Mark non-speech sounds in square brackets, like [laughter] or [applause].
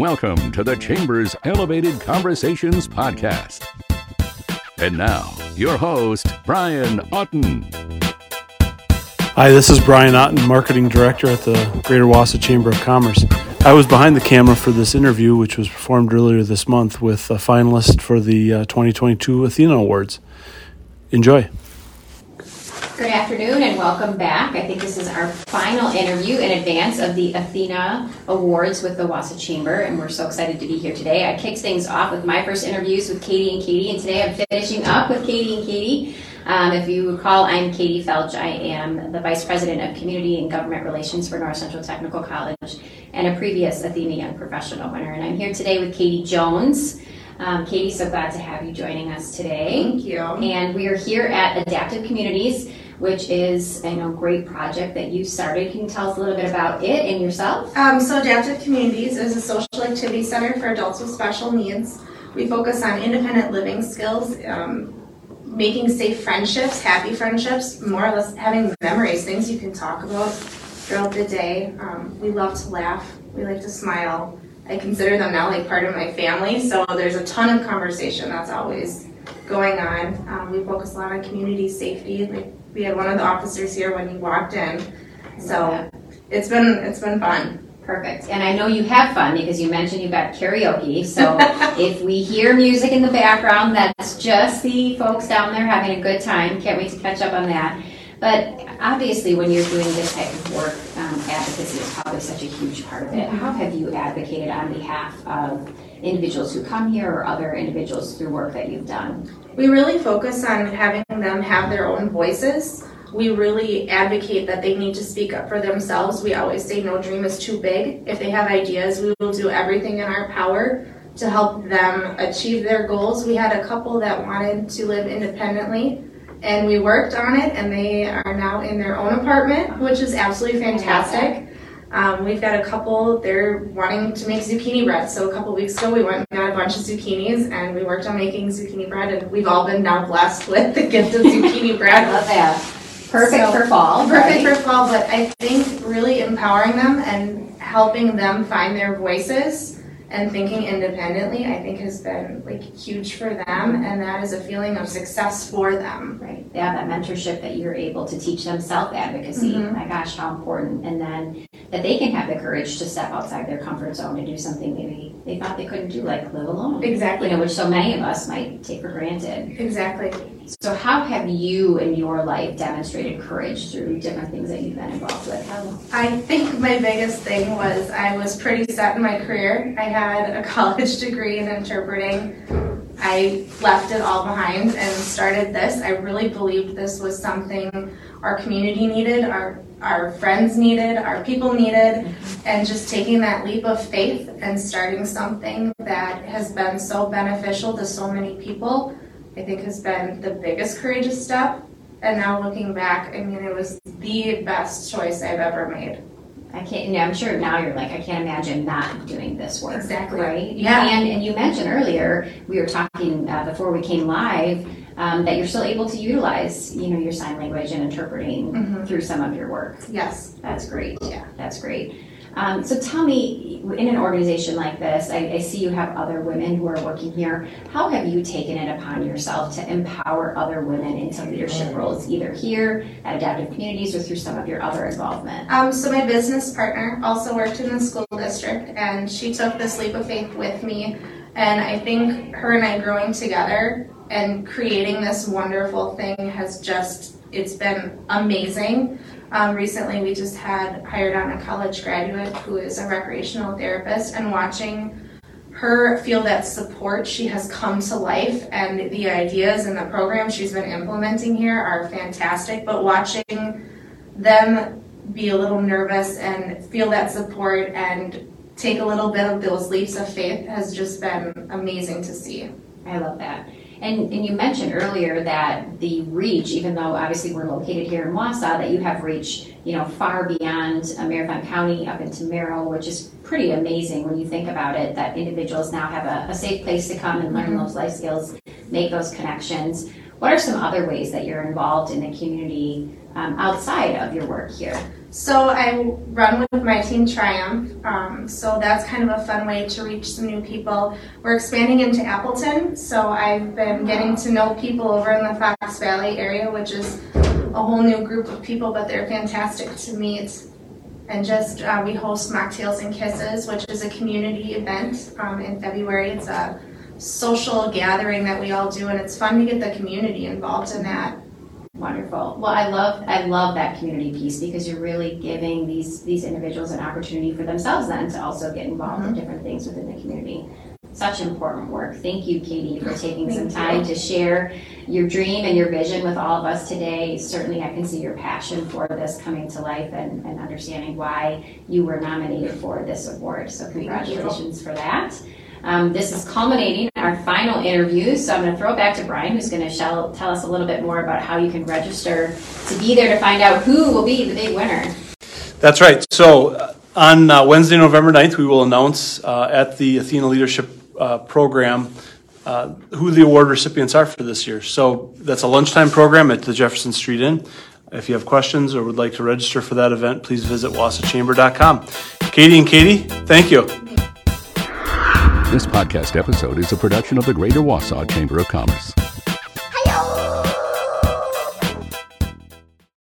Welcome to the Chamber's Elevated Conversations podcast. And now, your host, Brian Otten. Hi, this is Brian Otten, Marketing Director at the Greater Wausau Chamber of Commerce. I was behind the camera for this interview, which was performed earlier this month with a finalist for the uh, 2022 Athena Awards. Enjoy. Good afternoon and welcome back. I think this is our final interview in advance of the Athena Awards with the Wausau Chamber, and we're so excited to be here today. I kicked things off with my first interviews with Katie and Katie, and today I'm finishing up with Katie and Katie. Um, if you recall, I'm Katie Felch. I am the Vice President of Community and Government Relations for North Central Technical College and a previous Athena Young Professional winner. And I'm here today with Katie Jones. Um, Katie, so glad to have you joining us today. Thank you. And we are here at Adaptive Communities which is a know, great project that you started. Can you tell us a little bit about it and yourself? Um, so, Adaptive Communities is a social activity center for adults with special needs. We focus on independent living skills, um, making safe friendships, happy friendships, more or less having memories, things you can talk about throughout the day. Um, we love to laugh, we like to smile. I consider them now like part of my family, so there's a ton of conversation that's always going on. Um, we focus a lot on community safety. Like we had one of the officers here when he walked in, so it's been it's been fun. Perfect. And I know you have fun because you mentioned you've got karaoke. So [laughs] if we hear music in the background, that's just the folks down there having a good time. Can't wait to catch up on that. But obviously, when you're doing this type of work, um, advocacy is probably such a huge part of it. How have you advocated on behalf of individuals who come here or other individuals through work that you've done? We really focus on having them have their own voices. We really advocate that they need to speak up for themselves. We always say no dream is too big. If they have ideas, we will do everything in our power to help them achieve their goals. We had a couple that wanted to live independently and we worked on it and they are now in their own apartment which is absolutely fantastic. Um, we've got a couple they're wanting to make zucchini bread. So a couple weeks ago we went and got a bunch of zucchinis and we worked on making zucchini bread and we've all been now blessed with the gift of zucchini [laughs] bread. Love that. Perfect so, for fall perfect right? for fall but i think really empowering them and helping them find their voices and thinking independently i think has been like huge for them and that is a feeling of success for them. Right. Yeah that mentorship that you're able to teach them self-advocacy. Mm-hmm. my gosh how important. And then that they can have the courage to step outside their comfort zone and do something maybe they thought they couldn't do like live alone. Exactly. You know which so many of us might take for granted. Exactly so how have you in your life demonstrated courage through different things that you've been involved with i think my biggest thing was i was pretty set in my career i had a [laughs] college degree in interpreting. I left it all behind and started this. I really believed this was something our community needed, our our friends needed, our people needed, and just taking that leap of faith and starting something that has been so beneficial to so many people, I think has been the biggest courageous step. And now looking back, I mean, it was the best choice I've ever made. I can't. You know, I'm sure now you're like, I can't imagine not doing this work. Exactly. Right. Yeah. And and you mentioned earlier we were talking uh, before we came live um, that you're still able to utilize, you know, your sign language and interpreting mm-hmm. through some of your work. Yes. That's great. Yeah. That's great. Um, so tell me, in an organization like this, I, I, see you have other women who are working here. How have you taken it upon yourself to empower other women into leadership roles, either here at Adaptive Communities or through some of your other involvement? Um, so my business partner also worked in the school district, and she took this leap of faith with me. And I think her and I growing together and creating this wonderful thing has just it's been amazing. Um, recently, we just had hired on a college graduate who is a recreational therapist, and watching her feel that support, she has come to life, and the ideas and the programs she's been implementing here are fantastic. But watching them be a little nervous and feel that support and take a little bit of those leaps of faith has just been amazing to see. I love that. And, and you mentioned earlier that the reach, even though obviously we're located here in Wausau, that you have reach, you know, far beyond uh, Marathon County up into Merrill, which is pretty amazing when you think about it. That individuals now have a, a safe place to come and learn mm-hmm. those life skills make those connections. What are some other ways that you're involved in the community um, outside of your work here? So I run with my team Triumph. Um, so that's kind of a fun way to reach some new people. We're expanding into Appleton, so I've been getting to know people over in the Fox Valley area, which is a whole new group of people, but they're fantastic to meet. And just uh, we host Mocktails and Kisses, which is a community event um, in February. It's a social gathering that we all do, and it's fun to get the community involved in that. Wonderful. Well, I love I love that community piece because you're really giving these these individuals an opportunity for themselves then to also get involved in mm-hmm. different things within the community. Such important work. Thank you, Katie, for taking some time you. to share your dream and your vision with all of us today. Certainly, I can see your passion for this coming to life and, and understanding why you were nominated for this award. So, congratulations for that. Um, this is culminating our final interview, so I'm going to throw it back to Brian, who's going to tell us a little bit more about how you can register to be there to find out who will be the big winner. That's right. So uh, on uh, Wednesday, November 9th, we will announce uh, at the Athena Leadership uh, Program uh, who the award recipients are for this year. So that's a lunchtime program at the Jefferson Street Inn. If you have questions or would like to register for that event, please visit wausauchamber.com. Katie and Katie, thank you. This podcast episode is a production of the Greater Wausau Chamber of Commerce.